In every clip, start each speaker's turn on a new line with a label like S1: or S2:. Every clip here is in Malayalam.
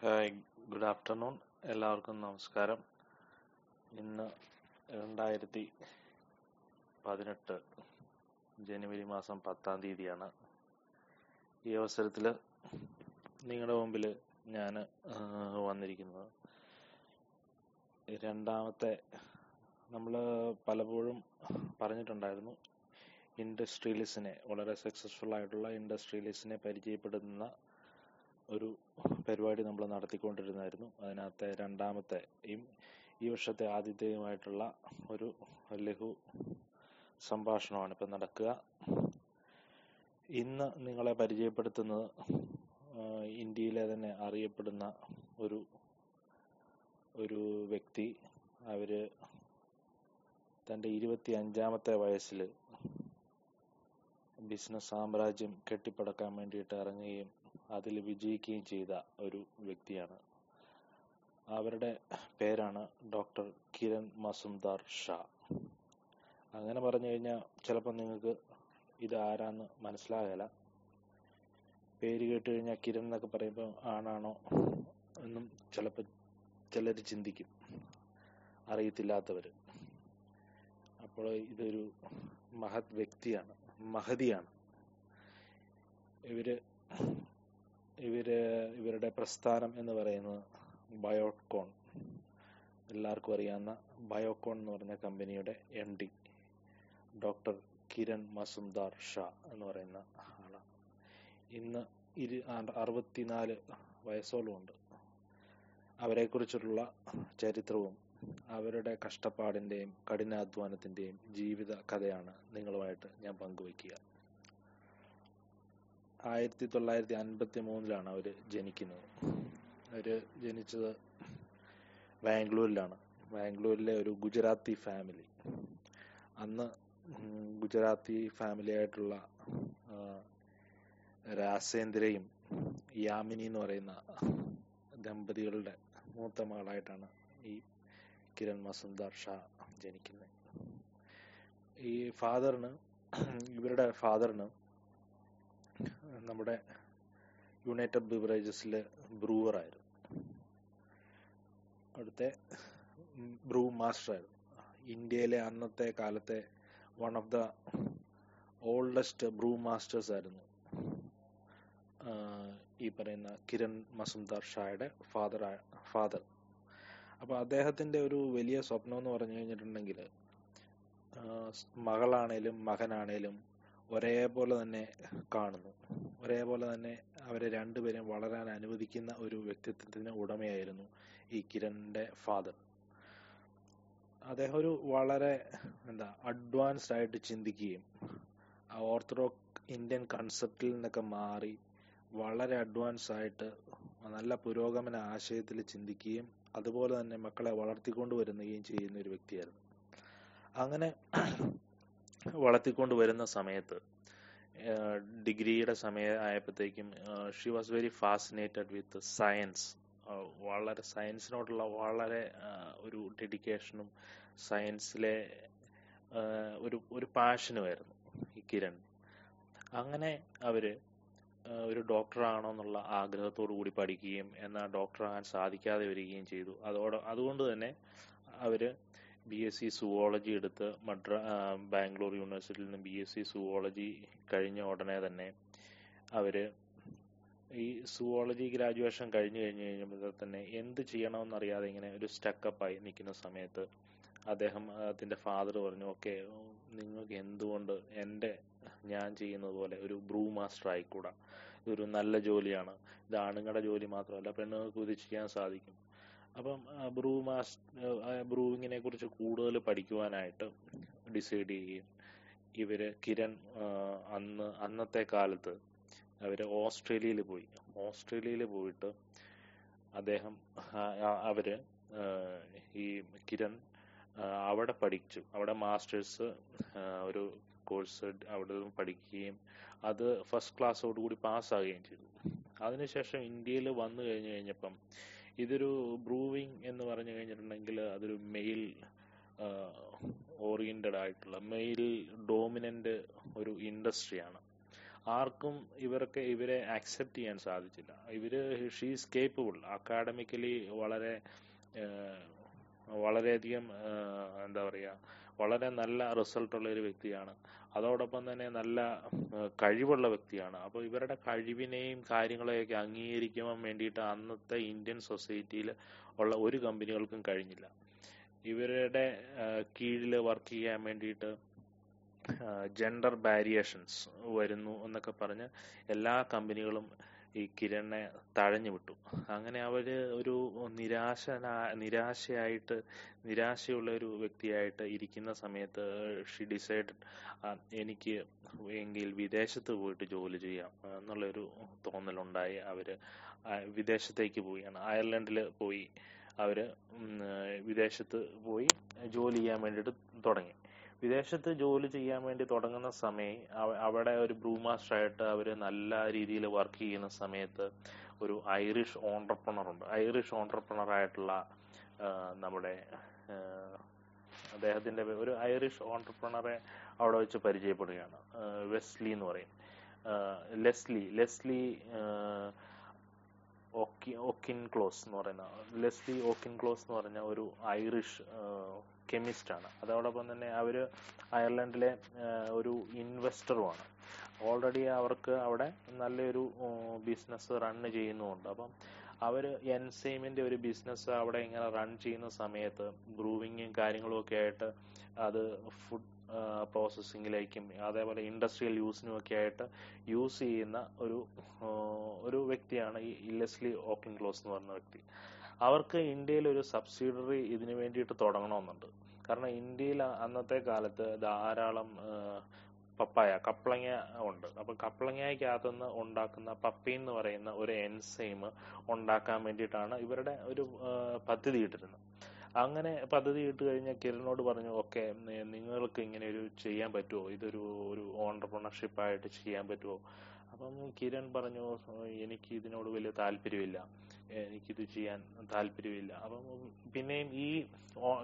S1: Hi good afternoon. എല്ലാവർക്കും നമസ്കാരം. ഇന്ന് രണ്ടായിരത്തി പതിനെട്ട് ജനുവരി മാസം പത്താം തീയതിയാണ്. ഈ അവസരത്തിൽ നിങ്ങളുടെ മുമ്പിൽ ഞാൻ വന്നിരിക്കുന്നത്. രണ്ടാമത്തെ നമ്മൾ പലപ്പോഴും പറഞ്ഞിട്ടുണ്ടായിരുന്നു ഇൻഡസ്ട്രിയലിസിനെ വളരെ സക്സസ്ഫുൾ ആയിട്ടുള്ള ഇൻഡസ്ട്രിയലിസിനെ പരിചയപ്പെടുത്തുന്ന ഒരു പരിപാടി നമ്മൾ നടത്തിക്കൊണ്ടിരുന്നായിരുന്നു. അതിനകത്തെ രണ്ടാമത്തെ ഈ വർഷത്തെ ആദ്യത്തെയുമായിട്ടുള്ള ഒരു ലഘു സംഭാഷണമാണ് ഇപ്പം നടക്കുക. ഇന്ന് നിങ്ങളെ പരിചയപ്പെടുത്തുന്നത് ഇന്ത്യയിലെ തന്നെ അറിയപ്പെടുന്ന ഒരു ഒരു വ്യക്തി. അവർ തന്റെ ഇരുപത്തി അഞ്ചാമത്തെ വയസ്സിൽ ബിസിനസ് സാമ്രാജ്യം കെട്ടിപ്പടുക്കാൻ വേണ്ടിയിട്ട് ഇറങ്ങുകയും അതിൽ വിജയിക്കുകയും ചെയ്ത ഒരു വ്യക്തിയാണ്. അവരുടെ പേരാണ് ഡോക്ടർ കിരൺ മസുംദാർ ഷാ. അങ്ങനെ പറഞ്ഞു കഴിഞ്ഞാൽ ചിലപ്പോൾ നിങ്ങൾക്ക് ഇത് ആരാന്ന് മനസ്സിലാകില്ല പേര് കേട്ട് കഴിഞ്ഞാൽ കിരൺ എന്നൊക്കെ പറയുമ്പോൾ ആണാണോ എന്നും ചിലപ്പോൾ ചിലർ ചിന്തിക്കും. അറിയത്തില്ലാത്തവർ. അപ്പോൾ ഇതൊരു മഹത് വ്യക്തിയാണ്. മഹതിയാണ്. ഇവർ ഇവർ ഇവരുടെ പ്രസ്ഥാനം എന്ന് പറയുന്നത് ബയോകോൺ എല്ലാവർക്കും അറിയാവുന്ന ബയോകോൺ എന്ന് പറഞ്ഞ കമ്പനിയുടെ M D doctor Kiran Mazumdar Shaw എന്ന് പറയുന്ന ആളാണ്. ഇന്ന് ഇരു അറുപത്തിനാല് വയസ്സോളമുണ്ട് അവരെക്കുറിച്ചുള്ള ചരിത്രവും അവരുടെ കഷ്ടപ്പാടിന്റെയും കഠിനാധ്വാനത്തിന്റെയും ജീവിത കഥയാണ് നിങ്ങളുമായിട്ട് ഞാൻ പങ്കുവയ്ക്കുക. ആയിരത്തി തൊള്ളായിരത്തി അൻപത്തി മൂന്നിലാണ് അവർ ജനിക്കുന്നത്. അവർ ജനിച്ചത് ബാംഗ്ലൂരിലാണ്. ബാംഗ്ലൂരിലെ ഒരു ഗുജറാത്തി ഫാമിലി. അന്ന് ഗുജറാത്തി ഫാമിലി ആയിട്ടുള്ള രാസേന്ദ്രയും യാമിനി എന്ന് പറയുന്ന ദമ്പതികളുടെ മൂത്ത മകളായിട്ടാണ് ഈ കിരൺ മസുന്ദാർ ഷാ ജനിക്കുന്നത് ഈ ഫാദറിന് ഇവരുടെ ഫാദറിന് നമ്മുടെ യുണൈറ്റഡ് ബിവറേജസിലെ ബ്രൂവർ ആയിരുന്നു അവിടുത്തെ ബ്രൂ മാസ്റ്റർ ആയിരുന്നു ഇന്ത്യയിലെ അന്നത്തെ കാലത്തെ one of the oldest brew masters ആയിരുന്നു ഈ പറയുന്ന കിരൺ മസുംദാർ ഷായുടെ ഫാദർ ഫാദർ. അപ്പൊ അദ്ദേഹത്തിന്റെ ഒരു വലിയ സ്വപ്നം എന്ന് പറഞ്ഞു കഴിഞ്ഞിട്ടുണ്ടെങ്കിൽ മകളാണേലും മകനാണേലും ഒരേപോലെ തന്നെ കാണുന്നു. ഒരേപോലെ തന്നെ അവരെ രണ്ടുപേരും വളരാൻ അനുവദിക്കുന്ന ഒരു വ്യക്തിത്വത്തിന് ഉടമയായിരുന്നു ഈ കിരണിന്റെ ഫാദർ അദ്ദേഹം ഒരു വളരെ എന്താ അഡ്വാൻസ്ഡ് ആയിട്ട് ചിന്തിക്കുകയും ആ ഓർത്തഡോക്സ് ഇന്ത്യൻ കൺസെപ്റ്റിൽ നിന്നൊക്കെ മാറി വളരെ അഡ്വാൻസ് ആയിട്ട് നല്ല പുരോഗമന ആശയത്തിൽ ചിന്തിക്കുകയും അതുപോലെ തന്നെ മക്കളെ വളർത്തിക്കൊണ്ട് വരുന്നകയും ചെയ്യുന്ന ഒരു വ്യക്തിയായിരുന്നു. അങ്ങനെ വളർത്തിക്കൊണ്ട് വരുന്ന സമയത്ത് ഡിഗ്രിയുടെ സമയ ആയപ്പോഴത്തേക്കും she was very fascinated with science വളരെ സയൻസിനോടുള്ള വളരെ ഒരു ഡെഡിക്കേഷനും സയൻസിലെ ഒരു ഒരു പാഷനുമായിരുന്നു ഈ കിരൺ. അങ്ങനെ അവർ ഒരു ഡോക്ടർ എന്നുള്ള ആഗ്രഹത്തോടു കൂടി പഠിക്കുകയും എന്നാൽ ഡോക്ടർ ആകാൻ സാധിക്കാതെ വരികയും ചെയ്തു. അതോടെ അതുകൊണ്ട് തന്നെ അവർ ബി എസ് സി സുവോളജി എടുത്ത് മദ്രാ ബാംഗ്ലൂർ യൂണിവേഴ്സിറ്റിയിൽ നിന്ന് ബി എസ് സി സുവോളജി കഴിഞ്ഞ ഉടനെ തന്നെ അവർ ഈ സുവോളജി ഗ്രാജുവേഷൻ കഴിഞ്ഞു കഴിഞ്ഞു കഴിഞ്ഞപ്പോൾ തന്നെ എന്ത് ചെയ്യണമെന്നറിയാതെ ഇങ്ങനെ ഒരു സ്റ്റക്കപ്പായി നിൽക്കുന്ന സമയത്ത് അദ്ദേഹം അതിന്റെ ഫാദർ പറഞ്ഞു ഓക്കെ നിങ്ങൾക്ക് എന്തുകൊണ്ട് എന്റെ ഞാൻ ചെയ്യുന്നത് പോലെ ഒരു ബ്രൂ മാസ്റ്റർ ആയിക്കൂടാ? ഇതൊരു നല്ല ജോലിയാണ്. ഇത് ആണുങ്ങളുടെ ജോലി മാത്രമല്ല പെണ്ണുങ്ങൾക്ക് ഇത് ചെയ്യാൻ സാധിക്കും. അപ്പം ബ്രൂ മാസ്റ്റർ ബ്രൂവിങ്ങിനെ കുറിച്ച് കൂടുതൽ പഠിക്കുവാനായിട്ട് ഡിസൈഡ് ചെയ്യുകയും ഇവർ കിരൺ അന്ന് അന്നത്തെ കാലത്ത് അവർ ഓസ്ട്രേലിയയിൽ പോയി. ഓസ്ട്രേലിയയിൽ പോയിട്ട് അദ്ദേഹം അവർ ഈ കിരൺ അവിടെ പഠിച്ചു. അവിടെ മാസ്റ്റേഴ്സ് ഒരു കോഴ്സ് അവിടെ നിന്ന് പഠിക്കുകയും അത് ഫസ്റ്റ് ക്ലാസ്സോട് കൂടി പാസ്സാകുകയും ചെയ്തു. അതിനുശേഷം ഇന്ത്യയിൽ വന്നു കഴിഞ്ഞു കഴിഞ്ഞപ്പം ഇതൊരു ബ്രൂവിങ് എന്ന് പറഞ്ഞു കഴിഞ്ഞിട്ടുണ്ടെങ്കിൽ അതൊരു മെയിൽ ഓറിയന്റഡ് ആയിട്ടുള്ള മെയിൽ ഡോമിനന്റ് ഒരു ഇൻഡസ്ട്രിയാണ് ആർക്കും ഇവർക്ക് ഇവരെ അക്സെപ്റ്റ് ചെയ്യാൻ സാധിച്ചില്ല. ഇവർ ഷീസ് കേപ്പബിൾ അക്കാഡമിക്കലി വളരെ വളരെയധികം എന്താ പറയുക വളരെ നല്ല റിസൾട്ട് ഉള്ള ഒരു വ്യക്തിയാണ്. അതോടൊപ്പം തന്നെ നല്ല കഴിവുള്ള വ്യക്തിയാണ്. അപ്പോൾ ഇവരുടെ കഴിവിനെയും കാര്യങ്ങളെയൊക്കെ അംഗീകരിക്കാൻ വേണ്ടിയിട്ട് അന്നത്തെ ഇന്ത്യൻ സൊസൈറ്റിയിൽ ഉള്ള ഒരു കമ്പനികൾക്കും കഴിഞ്ഞില്ല. ഇവരുടെ കീഴിൽ വർക്ക് ചെയ്യാൻ വേണ്ടിയിട്ട് ജെൻഡർ ബാരിയേഷൻസ് വരുന്നു എന്നൊക്കെ പറഞ്ഞ് എല്ലാ കമ്പനികളും ഈ കിരണിനെ തഴഞ്ഞു വിട്ടു. അങ്ങനെ അവർ ഒരു നിരാശന നിരാശയായിട്ട് നിരാശയുള്ള ഒരു വ്യക്തിയായിട്ട് ഇരിക്കുന്ന സമയത്ത് ഷി ഡിസൈഡ് എനിക്ക് എങ്കിൽ വിദേശത്ത് പോയിട്ട് ജോലി ചെയ്യാം. എന്നുള്ളൊരു തോന്നലുണ്ടായി അവർ. ആ വിദേശത്തേക്ക് പോവുകയാണ്. അയർലൻഡിൽ പോയി അവർ ഉം, വിദേശത്ത് പോയി ജോലി ചെയ്യാൻ വേണ്ടിയിട്ട് തുടങ്ങി. വിദേശത്ത് ജോലി ചെയ്യാൻ വേണ്ടി തുടങ്ങുന്ന സമയം അവിടെ ഒരു ബ്രൂ മാസ്റ്റർ ആയിട്ട് അവർ നല്ല രീതിയിൽ വർക്ക് ചെയ്യുന്ന സമയത്ത് ഒരു ഐറിഷ് ഓണ്ടർപ്രണർ ഉണ്ട്. ഐറിഷ് ഓണ്ടർപ്രണർ ആയിട്ടുള്ള നമ്മുടെ അദ്ദേഹത്തിന്റെ ഒരു ഐറിഷ് ഓണ്ടർപ്രണറെ അവിടെ വെച്ച് പരിചയപ്പെടുകയാണ്. വെസ്ലി എന്ന് പറയും. ലെസ്ലി ലെസ്ലി ഓക്കിൻ ക്ലോസ് എന്ന് പറയുന്ന ലെസ്ലി ഓക്കിൻ ക്ലോസ് എന്ന് പറഞ്ഞ ഒരു ഐറിഷ് കെമിസ്റ്റ് ആണ് അതോടൊപ്പം തന്നെ അവർ അയർലൻഡിലെ ഒരു ഇൻവെസ്റ്ററുമാണ്. ഓൾറെഡി അവർക്ക് അവിടെ നല്ലൊരു ബിസിനസ് റൺ ചെയ്യുന്നുമുണ്ട്. അപ്പം അവർ എൻസൈമിന്റെ ഒരു ബിസിനസ് അവിടെ ഇങ്ങനെ റൺ ചെയ്യുന്ന സമയത്ത് ബ്രൂവിങ്ങും കാര്യങ്ങളും ഒക്കെ ആയിട്ട് അത് ഫുഡ് പ്രോസസ്സിങ്ങിലേക്കും അതേപോലെ ഇൻഡസ്ട്രിയൽ യൂസിനും ഒക്കെ ആയിട്ട് യൂസ് ചെയ്യുന്ന ഒരു ഒരു വ്യക്തിയാണ് ഈ ലെസ്ലി ഓക്കിൻ ക്ലോസ് എന്ന് പറയുന്ന വ്യക്തി. അവർക്ക് ഇന്ത്യയിൽ ഒരു സബ്സിഡറി ഇതിനു വേണ്ടിയിട്ട് തുടങ്ങണമെന്നുണ്ട്. കാരണം ഇന്ത്യയിൽ അന്നത്തെ കാലത്ത് ധാരാളം പപ്പായ കപ്ലങ്ങ ഉണ്ട്. അപ്പൊ കപ്ലങ്ങയ്ക്കകത്തുനിന്ന് ഉണ്ടാക്കുന്ന പപ്പി എന്ന് പറയുന്ന ഒരു എൻസൈം ഉണ്ടാക്കാൻ വേണ്ടിയിട്ടാണ് ഇവരുടെ ഒരു പദ്ധതി ഇട്ടിരുന്നത്. അങ്ങനെ പദ്ധതി ഇട്ട് കഴിഞ്ഞാൽ കിരണിനോട് പറഞ്ഞു ഓക്കെ നിങ്ങൾക്ക് ഇങ്ങനെ ഒരു ചെയ്യാൻ പറ്റുമോ ഇതൊരു ഒരു ഓണ്ടർപ്രണർഷിപ്പ് ആയിട്ട് ചെയ്യാൻ പറ്റുമോ അപ്പം കിരൺ പറഞ്ഞു എനിക്ക് ഇതിനോട് വലിയ താല്പര്യമില്ല. എനിക്കിത് ചെയ്യാൻ താല്പര്യമില്ല. അപ്പം പിന്നെയും ഈ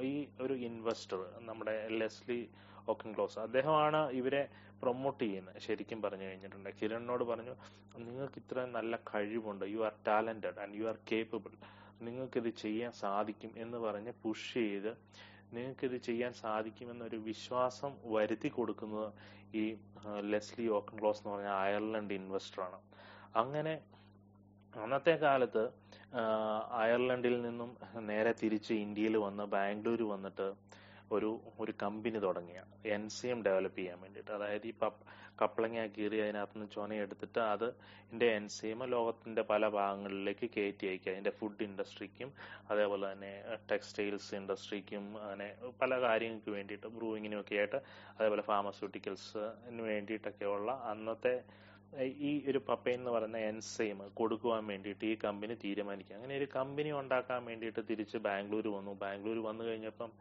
S1: ഈ ഒരു ഇൻവെസ്റ്റർ നമ്മുടെ ലെസ്ലി ഓക്കൻ ക്ലോസ് അദ്ദേഹമാണ് ഇവരെ പ്രൊമോട്ട് ചെയ്യുന്നത് ശരിക്കും പറഞ്ഞു കഴിഞ്ഞിട്ടുണ്ട്. കിരണിനോട് പറഞ്ഞു നിങ്ങൾക്ക് ഇത്രയും നല്ല കഴിവുണ്ട്. You are talented and you are capable നിങ്ങൾക്കിത് ചെയ്യാൻ സാധിക്കും എന്ന് പറഞ്ഞ് പുഷ് ചെയ്ത് നിങ്ങൾക്കിത് ചെയ്യാൻ സാധിക്കുമെന്നൊരു വിശ്വാസം വരുത്തി കൊടുക്കുന്നത് ഈ ലെസ്ലി ഓക്കൻ ക്ലോസ് എന്ന് പറഞ്ഞ അയർലൻഡ് ഇൻവെസ്റ്ററാണ്. അങ്ങനെ അന്നത്തെ കാലത്ത് അയർലൻഡിൽ നിന്നും നേരെ തിരിച്ച് ഇന്ത്യയിൽ വന്ന് ബാംഗ്ലൂർ വന്നിട്ട് ഒരു ഒരു കമ്പനി തുടങ്ങിയ എൻ സി എം ഡെവലപ്പ് ചെയ്യാൻ വേണ്ടിയിട്ട്. അതായത് ഈ പപ്പ് കപ്പളങ്ങ കീറി അതിനകത്ത് നിന്ന് ചൊനയെടുത്തിട്ട് അത് ഇതിന്റെ എൻ സി എം ലോകത്തിന്റെ പല ഭാഗങ്ങളിലേക്ക് കയറ്റി അയക്കുക. അതിന്റെ ഫുഡ് ഇൻഡസ്ട്രിക്കും അതേപോലെ തന്നെ ടെക്സ്റ്റൈൽസ് ഇൻഡസ്ട്രിക്കും അങ്ങനെ പല കാര്യങ്ങൾക്ക് വേണ്ടിയിട്ട് ബ്രൂയിങ്ങിനും ഒക്കെ ആയിട്ട് അതേപോലെ ഫാർമസ്യൂട്ടിക്കൽസിന് വേണ്ടിയിട്ടൊക്കെയുള്ള അന്നത്തെ ഈ ഒരു പപ്പൈൻ എന്ന് പറയുന്ന എൻസൈം കൊടുക്കുവാൻ വേണ്ടിയിട്ട് ഈ കമ്പനി തീരുമാനിക്കുക. അങ്ങനെ ഒരു കമ്പനി ഉണ്ടാക്കാൻ വേണ്ടിയിട്ട് തിരിച്ച് ബാംഗ്ലൂർ വന്നു. ബാംഗ്ലൂർ വന്നു കഴിഞ്ഞപ്പം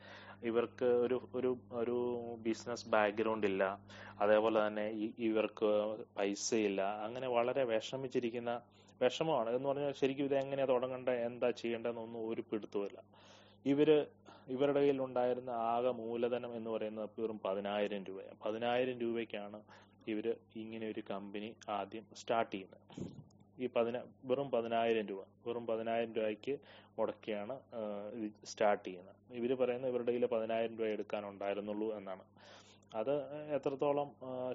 S1: ഇവർക്ക് ഒരു ഒരു ഒരു ബിസിനസ് ബാക്ക്ഗ്രൗണ്ട് ഇല്ല. അതേപോലെ തന്നെ ഇവർക്ക് പൈസയില്ല. അങ്ങനെ വളരെ വിഷമിച്ചിരിക്കുന്ന വിഷമമാണ്. എന്ന് പറഞ്ഞാൽ ശരിക്കും ഇത് എങ്ങനെയാ തുടങ്ങേണ്ടത് എന്താ ചെയ്യേണ്ടതെന്നൊന്നും ഒരു പിടുത്തുമില്ല ഇവർ ഇവരുടെ കയ്യിൽ ഉണ്ടായിരുന്ന ആകെ മൂലധനം എന്ന് പറയുന്നത് വെറും പതിനായിരം രൂപയാണ്. പതിനായിരം രൂപയ്ക്കാണ് ഇവർ ഇങ്ങനെ ഒരു കമ്പനി ആദ്യം സ്റ്റാർട്ട് ചെയ്യുന്നത്. ഈ പതിന വെറും പതിനായിരം രൂപ വെറും പതിനായിരം രൂപയ്ക്ക് മുടക്കിയാണ് ഇത് സ്റ്റാർട്ട് ചെയ്യുന്നത്. ഇവർ പറയുന്നത് ഇവരുടെ കയ്യിൽ പതിനായിരം രൂപ എടുക്കാനുണ്ടായിരുന്നുള്ളൂ എന്നാണ്. അത് എത്രത്തോളം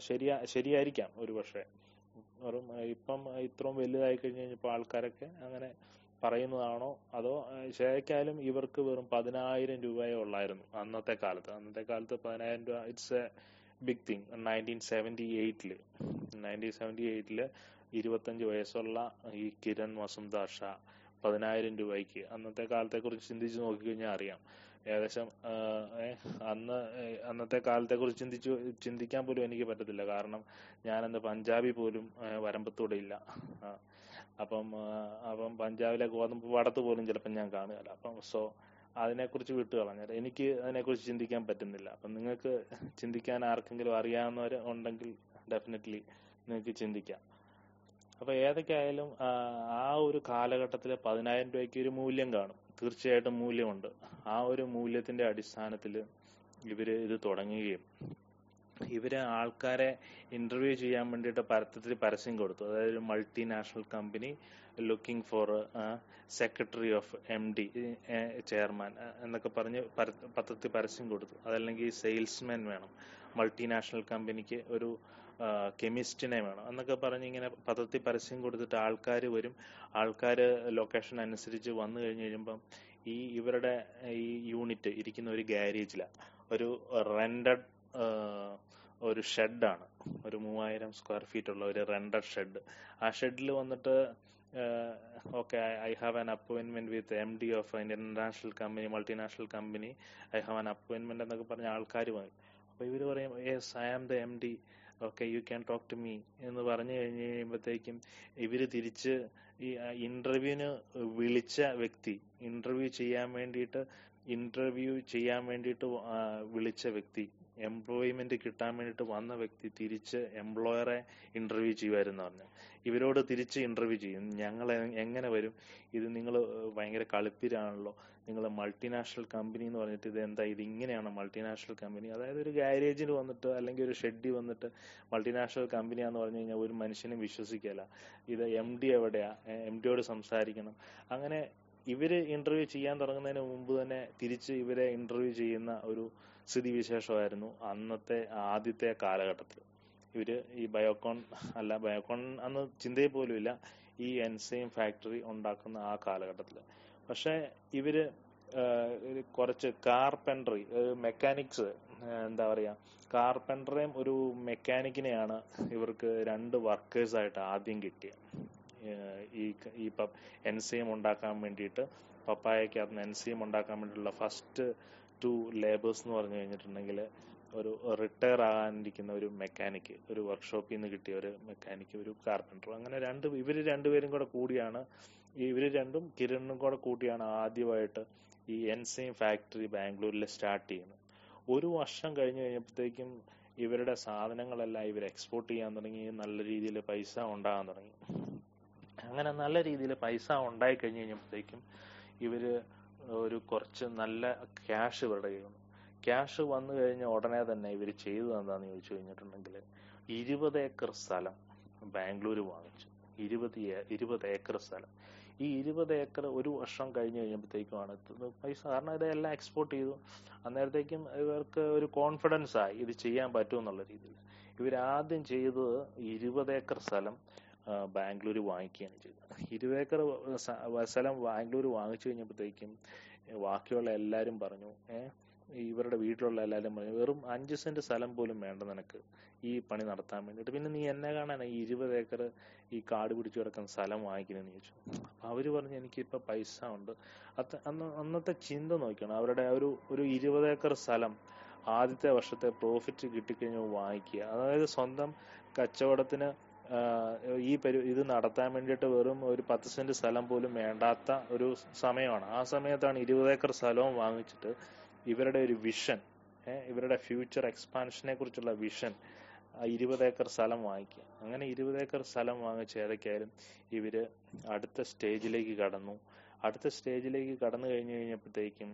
S1: ശരിയാ ശരിയായിരിക്കാം ഒരു പക്ഷേ. വെറും ഇപ്പം ഇത്രയും വലുതായി കഴിഞ്ഞ് കഴിഞ്ഞപ്പോൾ ആൾക്കാരൊക്കെ അങ്ങനെ പറയുന്നതാണോ? അതോ ശരിക്കാലും ഇവർക്ക് വെറും പതിനായിരം രൂപയേ ഉള്ളായിരുന്നു അന്നത്തെ കാലത്ത്. അന്നത്തെ കാലത്ത് പതിനായിരം രൂപ it's a big thing nineteen seventy എയ്റ്റിൽ nineteen seventy എയ്റ്റിൽ ഇരുപത്തഞ്ച് വയസ്സുള്ള ഈ കിരൺ വസുന്ധ ഷാ പതിനായിരം രൂപയ്ക്ക് അന്നത്തെ കാലത്തെക്കുറിച്ച് ചിന്തിച്ച് നോക്കിക്കഴിഞ്ഞാൽ അറിയാം. ഏകദേശം അന്ന് അന്നത്തെ കാലത്തെക്കുറിച്ച് ചിന്തിച്ചു ചിന്തിക്കാൻ പോലും എനിക്ക് പറ്റത്തില്ല. കാരണം ഞാനന്ന് പഞ്ചാബി പോലും വരമ്പത്തൂടെ ഇല്ല. അപ്പം അപ്പം പഞ്ചാബിലെ ഗോതമ്പ് പാടത്ത് പോലും ചിലപ്പോൾ ഞാൻ കാണുകയില്ല. അപ്പം സോ അതിനെക്കുറിച്ച് വിട്ടു കളഞ്ഞാൽ എനിക്ക് അതിനെക്കുറിച്ച് ചിന്തിക്കാൻ പറ്റുന്നില്ല. അപ്പം നിങ്ങൾക്ക് ചിന്തിക്കാൻ ആർക്കെങ്കിലും അറിയാവുന്നവർ ഉണ്ടെങ്കിൽ ഡെഫിനറ്റ്ലി നിങ്ങൾക്ക് ചിന്തിക്കാം. അപ്പൊ ഏതൊക്കെ ആയാലും ആ, ഒരു കാലഘട്ടത്തിൽ പതിനായിരം രൂപയ്ക്ക് ഒരു മൂല്യം കാണും. തീർച്ചയായിട്ടും മൂല്യമുണ്ട്. ആ ഒരു മൂല്യത്തിന്റെ അടിസ്ഥാനത്തിൽ ഇവർ ഇത് തുടങ്ങുകയും ഇവർ ആൾക്കാരെ ഇന്റർവ്യൂ ചെയ്യാൻ വേണ്ടിയിട്ട് പരത്തത്തിൽ പരസ്യം കൊടുത്തു. അതായത് multinational company looking for secretary of M D chairman എന്നൊക്കെ പറഞ്ഞ് പത്രത്തിൽ പരസ്യം കൊടുത്തു. അതല്ലെങ്കിൽ സെയിൽസ്മാൻ വേണം. മൾട്ടിനാഷണൽ കമ്പനിക്ക് ഒരു കെമിസ്റ്റിനെ വേണം. എന്നൊക്കെ പറഞ്ഞ് ഇങ്ങനെ പത്രത്തിൽ പരസ്യം കൊടുത്തിട്ട് ആൾക്കാർ വരും. ആൾക്കാർ ലൊക്കേഷൻ അനുസരിച്ച് വന്നു കഴിഞ്ഞ് കഴിയുമ്പം ഈ ഇവരുടെ ഈ യൂണിറ്റ് ഇരിക്കുന്ന ഒരു ഗാരേജിലാണ് ഒരു റെന്റഡ് ഒരു ഷെഡാണ് ഒരു മൂവായിരം സ്ക്വയർ ഫീറ്റ് ഉള്ള ഒരു റെന്റഡ് ഷെഡ് ആ ഷെഡിൽ വന്നിട്ട് okay I have an appointment with M D of international company multinational company I have an appointment എന്നൊക്കെ പറഞ്ഞ ആൾക്കാർ വന്നു അപ്പോൾ ഇവർ പറയും yes I am the M D okay you can talk to me എന്ന് പറഞ്ഞു കഴിഞ്ഞ് കഴിയുമ്പോഴത്തേക്കും ഇവർ തിരിച്ച് ഈ ഇന്റർവ്യൂവിന് വിളിച്ച വ്യക്തി ഇന്റർവ്യൂ ചെയ്യാൻ വേണ്ടിയിട്ട് ഇന്റർവ്യൂ ചെയ്യാൻ വേണ്ടിയിട്ട് വിളിച്ച വ്യക്തി എംപ്ലോയ്മെന്റ് കിട്ടാൻ വേണ്ടിയിട്ട് വന്ന വ്യക്തി തിരിച്ച് എംപ്ലോയറെ ഇന്റർവ്യൂ ചെയ്യുമായിരുന്നു പറഞ്ഞു. ഇവരോട് തിരിച്ച് ഇന്റർവ്യൂ ചെയ്യും. ഞങ്ങൾ എങ്ങനെ വരും? ഇത് നിങ്ങൾ ഭയങ്കര കളിപ്പിരാണല്ലോ നിങ്ങൾ മൾട്ടിനാഷണൽ കമ്പനി എന്ന് പറഞ്ഞിട്ട് ഇത് എന്താ? ഇത് ഇങ്ങനെയാണ് മൾട്ടിനാഷണൽ കമ്പനി അതായത് ഒരു ഗാരേജിൽ വന്നിട്ട് അല്ലെങ്കിൽ ഒരു ഷെഡി വന്നിട്ട് മൾട്ടിനാഷണൽ കമ്പനിയാന്ന് പറഞ്ഞു കഴിഞ്ഞാൽ ഒരു മനുഷ്യനും വിശ്വസിക്കില്ല ഇത് എം ഡി എവിടെയാ? എം ഡിയോട് സംസാരിക്കണം. അങ്ങനെ ഇവർ ഇന്റർവ്യൂ ചെയ്യാൻ തുടങ്ങുന്നതിന് മുമ്പ് തന്നെ തിരിച്ച് ഇവരെ ഇന്റർവ്യൂ ചെയ്യുന്ന ഒരു സ്ഥിതിവിശേഷമായിരുന്നു അന്നത്തെ ആദ്യത്തെ കാലഘട്ടത്തിൽ ഇവർ ഈ ബയോകോൺ അല്ല ബയോകോൺ അന്ന് ചിന്തയിൽ പോലും ഇല്ല ഈ എൻസൈം ഫാക്ടറി ഉണ്ടാക്കുന്ന ആ കാലഘട്ടത്തിൽ പക്ഷെ ഇവർ കുറച്ച് കാർപെൻട്രി മെക്കാനിക്സ് എന്താ പറയാ കാർപെന്ററേയും ഒരു മെക്കാനിക്കിനെയാണ് ഇവർക്ക് രണ്ട് വർക്കേഴ്സ് ആയിട്ട് ആദ്യം കിട്ടിയത്. ഈ ഈ എൻസൈം ഉണ്ടാക്കാൻ വേണ്ടിയിട്ട് പപ്പായക്കകത്ത് എൻസൈം ഉണ്ടാക്കാൻ വേണ്ടിയിട്ടുള്ള ഫസ്റ്റ് ടു ലേബേഴ്സ് എന്ന് പറഞ്ഞു കഴിഞ്ഞിട്ടുണ്ടെങ്കിൽ ഒരു റിട്ടയർ ആകാനിരിക്കുന്ന ഒരു മെക്കാനിക്ക് ഒരു വർക്ക്ഷോപ്പിൽ നിന്ന് കിട്ടിയ ഒരു മെക്കാനിക്ക് ഒരു കാർപ്പന്റർ. അങ്ങനെ രണ്ട് ഇവർ രണ്ടുപേരും കൂടെ കൂടിയാണ്. ഈ ഇവർ രണ്ടും കിരണും കൂടെ കൂട്ടിയാണ് ആദ്യമായിട്ട് ഈ എൻസൈം ഫാക്ടറി ബാംഗ്ലൂരിൽ സ്റ്റാർട്ട് ചെയ്യുന്നത്. ഒരു വർഷം കഴിഞ്ഞ് കഴിഞ്ഞപ്പോഴത്തേക്കും ഇവരുടെ സാധനങ്ങളെല്ലാം ഇവർ എക്സ്പോർട്ട് ചെയ്യാൻ തുടങ്ങി. നല്ല രീതിയിൽ പൈസ ഉണ്ടാകാൻ തുടങ്ങി. അങ്ങനെ നല്ല രീതിയിൽ പൈസ ഉണ്ടായി കഴിഞ്ഞ് കഴിഞ്ഞപ്പോഴത്തേക്കും ഇവർ ഒരു കുറച്ച് നല്ല ക്യാഷ് ഇവരുടെ കയ്യിൽ വന്നു. ക്യാഷ് വന്നു കഴിഞ്ഞ ഉടനെ തന്നെ ഇവർ ചെയ്തു എന്താന്ന് ചോദിച്ചു കഴിഞ്ഞിട്ടുണ്ടെങ്കിൽ ഇരുപത് ഏക്കർ സ്ഥലം ബാംഗ്ലൂർ വാങ്ങിച്ചു. ഇരുപത് ഇരുപത് ഏക്കർ സ്ഥലം. ഈ ഇരുപത് ഏക്കർ ഒരു വർഷം കഴിഞ്ഞ് കഴിഞ്ഞപ്പോഴത്തേക്കുമാണ് പൈസ കാരണം ഇതെല്ലാം എക്സ്പോർട്ട് ചെയ്തു. അന്നേരത്തേക്കും ഇവർക്ക് ഒരു കോൺഫിഡൻസ് ആയി ഇത് ചെയ്യാൻ പറ്റും എന്നുള്ള രീതിയിൽ. ഇവരാദ്യം ചെയ്തത് ഇരുപത് ഏക്കർ സ്ഥലം ബാംഗ്ലൂർ വാങ്ങിക്കുകയാണ് ചെയ്തത്. ഇരുവേക്കർ സ്ഥലം ബാംഗ്ലൂർ വാങ്ങിച്ചു കഴിഞ്ഞപ്പോഴത്തേക്കും ബാക്കിയുള്ള എല്ലാവരും പറഞ്ഞു ഇവരുടെ വീട്ടിലുള്ള എല്ലാവരും പറഞ്ഞു വെറും അഞ്ച് സെന്റ് സ്ഥലം പോലും വേണ്ട നിനക്ക് ഈ പണി നടത്താൻ വേണ്ടിയിട്ട്. പിന്നെ നീ എന്നെ കാണാനാ ഈ ഇരുപത് ഏക്കർ ഈ കാട് പിടിച്ചു കിടക്കുന്ന സ്ഥലം വാങ്ങിക്കുന്നതെന്ന് ചോദിച്ചു. അപ്പൊ അവർ പറഞ്ഞു എനിക്കിപ്പോ പൈസ ഉണ്ട്. അത് അന്ന് അന്നത്തെ ചിന്ത നോക്കണം അവരുടെ ഒരു ഒരു ഇരുപത് ഏക്കർ സ്ഥലം ആദ്യത്തെ വർഷത്തെ പ്രോഫിറ്റ് കിട്ടിക്കഴിഞ്ഞാൽ വാങ്ങിക്കുക. അതായത് സ്വന്തം കച്ചവടത്തിന് ഈ പരി ഇത് നടത്താൻ വേണ്ടിയിട്ട് വെറും ഒരു പത്ത് സെന്റ് സ്ഥലം പോലും വേണ്ടാത്ത ഒരു സമയമാണ്. ആ സമയത്താണ് ഇരുപത് ഏക്കർ സ്ഥലവും വാങ്ങിച്ചിട്ട് ഇവരുടെ ഒരു വിഷൻ ഇവരുടെ ഫ്യൂച്ചർ എക്സ്പാൻഷനെ കുറിച്ചുള്ള വിഷൻ ഇരുപത് ഏക്കർ സ്ഥലം വാങ്ങിക്കുക. അങ്ങനെ ഇരുപത് ഏക്കർ സ്ഥലം വാങ്ങിച്ച് ഏതൊക്കെയായാലും ഇവർ അടുത്ത സ്റ്റേജിലേക്ക് കടന്നു. അടുത്ത സ്റ്റേജിലേക്ക് കടന്നു കഴിഞ്ഞു കഴിഞ്ഞപ്പോഴത്തേക്കും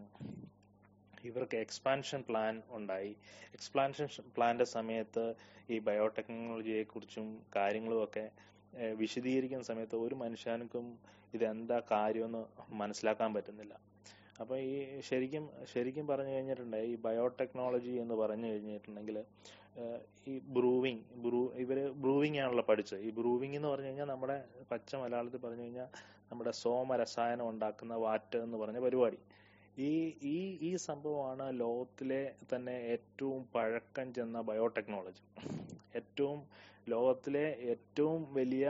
S1: ഇവർക്ക് എക്സ്പാൻഷൻ പ്ലാൻ ഉണ്ടായി. എക്സ്പാൻഷൻ പ്ലാന്റെ സമയത്ത് ഈ ബയോടെക്നോളജിയെ കുറിച്ചും കാര്യങ്ങളും ഒക്കെ വിശദീകരിക്കുന്ന സമയത്ത് ഒരു മനുഷ്യനും ഇതെന്താ കാര്യമെന്ന് മനസ്സിലാക്കാൻ പറ്റുന്നില്ല. അപ്പൊ ഈ ശരിക്കും ശരിക്കും പറഞ്ഞു കഴിഞ്ഞിട്ടുണ്ടെങ്കിൽ ഈ ബയോടെക്നോളജി എന്ന് പറഞ്ഞു കഴിഞ്ഞിട്ടുണ്ടെങ്കിൽ ഈ ബ്രൂവിങ് ബ്രൂ ഇവർ ബ്രൂവിങ് ആണല്ലോ പഠിച്ചത്. ഈ ബ്രൂവിങ് എന്ന് പറഞ്ഞു കഴിഞ്ഞാൽ നമ്മുടെ പച്ച മലയാളത്തിൽ പറഞ്ഞു കഴിഞ്ഞാൽ നമ്മുടെ സോമരസായനം ഉണ്ടാക്കുന്ന വാറ്റ് എന്ന് പറഞ്ഞ പരിപാടി. ഈ ഈ ഈ സംഭവമാണ് ലോകത്തിലെ തന്നെ ഏറ്റവും പഴക്കം ചെന്ന ബയോടെക്നോളജി. ഏറ്റവും ലോകത്തിലെ ഏറ്റവും വലിയ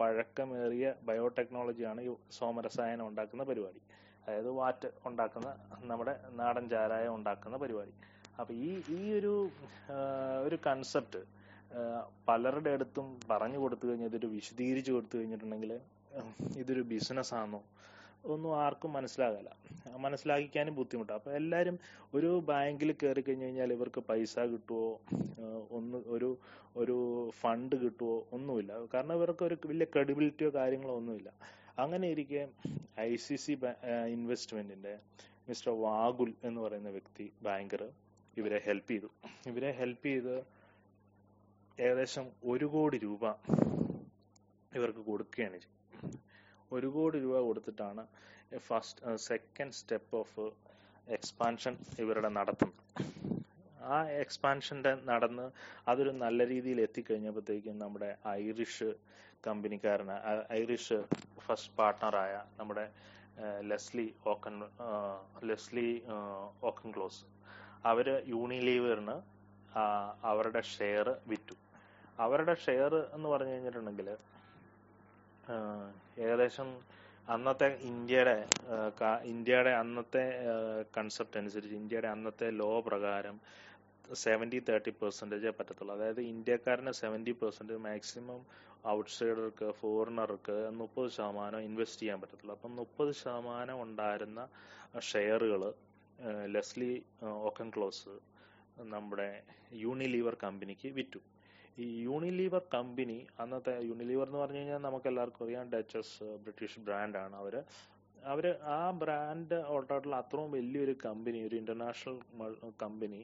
S1: പഴക്കമേറിയ ബയോടെക്നോളജിയാണ് ഈ സോമരസായനം ഉണ്ടാക്കുന്ന പരിപാടി. അതായത് വാറ്റ് ഉണ്ടാക്കുന്ന നമ്മുടെ നാടൻ ചാരായം ഉണ്ടാക്കുന്ന പരിപാടി. അപ്പൊ ഈ ഈ ഒരു ഒരു കൺസെപ്റ്റ് പലരുടെ അടുത്തും പറഞ്ഞു കൊടുത്തു കഴിഞ്ഞാൽ ഇതൊരു വിശദീകരിച്ചു കൊടുത്തു കഴിഞ്ഞിട്ടുണ്ടെങ്കിൽ ഇതൊരു ഒന്നും ആർക്കും മനസ്സിലാകില്ല മനസ്സിലാക്കിക്കാനും ബുദ്ധിമുട്ടാണ് അപ്പോൾ എല്ലാരും ഒരു ബാങ്കിൽ കയറി കഴിഞ്ഞു കഴിഞ്ഞാൽ ഇവർക്ക് പൈസ കിട്ടുമോ ഒന്ന് ഒരു ഒരു ഫണ്ട് കിട്ടുമോ ഒന്നുമില്ല. കാരണം ഇവർക്ക് ഒരു വലിയ ക്രെഡിബിലിറ്റിയോ കാര്യങ്ങളോ ഒന്നുമില്ല. അങ്ങനെ ഇരിക്കെ ഐ സി സി ഇൻവെസ്റ്റ്മെന്റിന്റെ മിസ്റ്റർ വാഗുൽ എന്ന് പറയുന്ന വ്യക്തി ബാങ്കർ ഇവരെ ഹെൽപ്പ് ചെയ്തു. ഇവരെ ഹെൽപ്പ് ചെയ്ത് ഏകദേശം ഒരു കോടി രൂപ ഇവർക്ക് കൊടുക്കുകയാണ് ചെയ്തത് ഒരു കോടി രൂപ കൊടുത്തിട്ടാണ് first second step of expansion ഇവരുടെ നടത്തുന്നത്. ആ എക്സ്പാൻഷന്റെ നടന്ന് അതൊരു നല്ല രീതിയിൽ എത്തിക്കഴിഞ്ഞപ്പോഴത്തേക്കും നമ്മുടെ ഐറിഷ് കമ്പനിക്കാരന് ഐറിഷ് ഫസ്റ്റ് പാർട്ട്ണറായ നമ്മുടെ ലെസ്ലി ഓക്കൻ ലെസ്ലി ഓക്കൻ ക്ലോസ് അവർ യൂണിലീവറിന് അവരുടെ ഷെയർ വിറ്റു. അവരുടെ ഷെയർ എന്ന് പറഞ്ഞു കഴിഞ്ഞിട്ടുണ്ടെങ്കിൽ ഏകദേശം അന്നത്തെ ഇന്ത്യയുടെ ഇന്ത്യയുടെ അന്നത്തെ കൺസെപ്റ്റ് അനുസരിച്ച് ഇന്ത്യയുടെ അന്നത്തെ ലോ പ്രകാരം സെവന്റി തേർട്ടി പെർസെന്റേജേ പറ്റത്തുള്ളൂ. അതായത് ഇന്ത്യക്കാരന് സെവന്റി പെർസെന്റ് മാക്സിമം ഔട്ട്സൈഡർക്ക് ഫോറിനർക്ക് മുപ്പത് ശതമാനം ഇൻവെസ്റ്റ് ചെയ്യാൻ പറ്റത്തുള്ളൂ. അപ്പം മുപ്പത് ശതമാനം ഉണ്ടായിരുന്ന ഷെയറുകൾ ലെസ്ലി ഓക്കൻ ക്ലോസ് നമ്മുടെ യൂണിലീവർ കമ്പനിക്ക് വിറ്റു. ഈ യൂണിലീവർ കമ്പനി അന്നത്തെ യൂണിലീവർ എന്ന് പറഞ്ഞു കഴിഞ്ഞാൽ നമുക്ക് എല്ലാവർക്കും അറിയാം ഡച്ചസ് ബ്രിട്ടീഷ് ബ്രാൻഡ് ആണ് അവർ അവർ ആ ബ്രാൻഡ് ഓൾട്ടായിട്ടുള്ള അത്രയും വലിയൊരു കമ്പനി ഒരു ഇന്റർനാഷണൽ കമ്പനി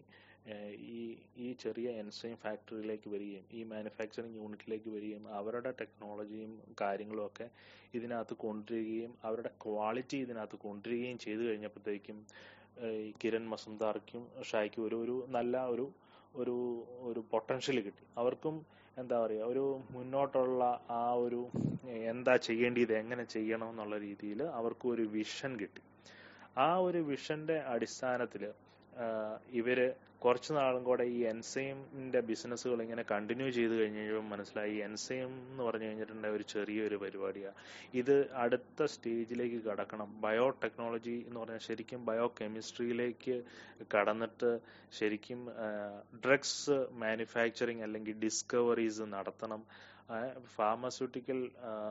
S1: ഈ ഈ ചെറിയ എൻസൈം ഫാക്ടറിയിലേക്ക് വരികയും ഈ മാനുഫാക്ചറിങ് യൂണിറ്റിലേക്ക് വരികയും അവരുടെ ടെക്നോളജിയും കാര്യങ്ങളും ഒക്കെ ഇതിനകത്ത് കൊണ്ടുവരികയും അവരുടെ ക്വാളിറ്റി ഇതിനകത്ത് കൊണ്ടുവരികയും ചെയ്തു കഴിഞ്ഞപ്പോഴത്തേക്കും കിരൺ മസുന്ദാർക്കും ഷായ്ക്കും ഒരു ഒരു നല്ല ഒരു ഒരു ഒരു പൊട്ടൻഷ്യൽ കിട്ടി. അവർക്കും എന്താ പറയുക ഒരു മുന്നോട്ടുള്ള ആ ഒരു എന്താ ചെയ്യേണ്ടത് എങ്ങനെ ചെയ്യണം എന്നുള്ള രീതിയിൽ അവർക്കും ഒരു വിഷൻ കിട്ടി. ആ ഒരു വിഷന്റെ അടിസ്ഥാനത്തിൽ ഇവർ കുറച്ച് നാളും കൂടെ ഈ എൻസൈമിന്റെ ബിസിനസ്സുകൾ ഇങ്ങനെ കണ്ടിന്യൂ ചെയ്ത് കഴിഞ്ഞ് കഴിയുമ്പോൾ മനസ്സിലായി എൻസൈം എന്ന് പറഞ്ഞു കഴിഞ്ഞിട്ടുണ്ടെങ്കിൽ ഒരു ചെറിയൊരു പരിപാടിയാണ് ഇത് അടുത്ത സ്റ്റേജിലേക്ക് കടക്കണം. ബയോ ടെക്നോളജി എന്ന് പറഞ്ഞാൽ ശരിക്കും ബയോ കെമിസ്ട്രിയിലേക്ക് കടന്നിട്ട് ശരിക്കും ഡ്രഗ്സ് മാനുഫാക്ചറിങ് അല്ലെങ്കിൽ ഡിസ്കവറീസ് നടത്തണം. ഫാർമസ്യൂട്ടിക്കൽ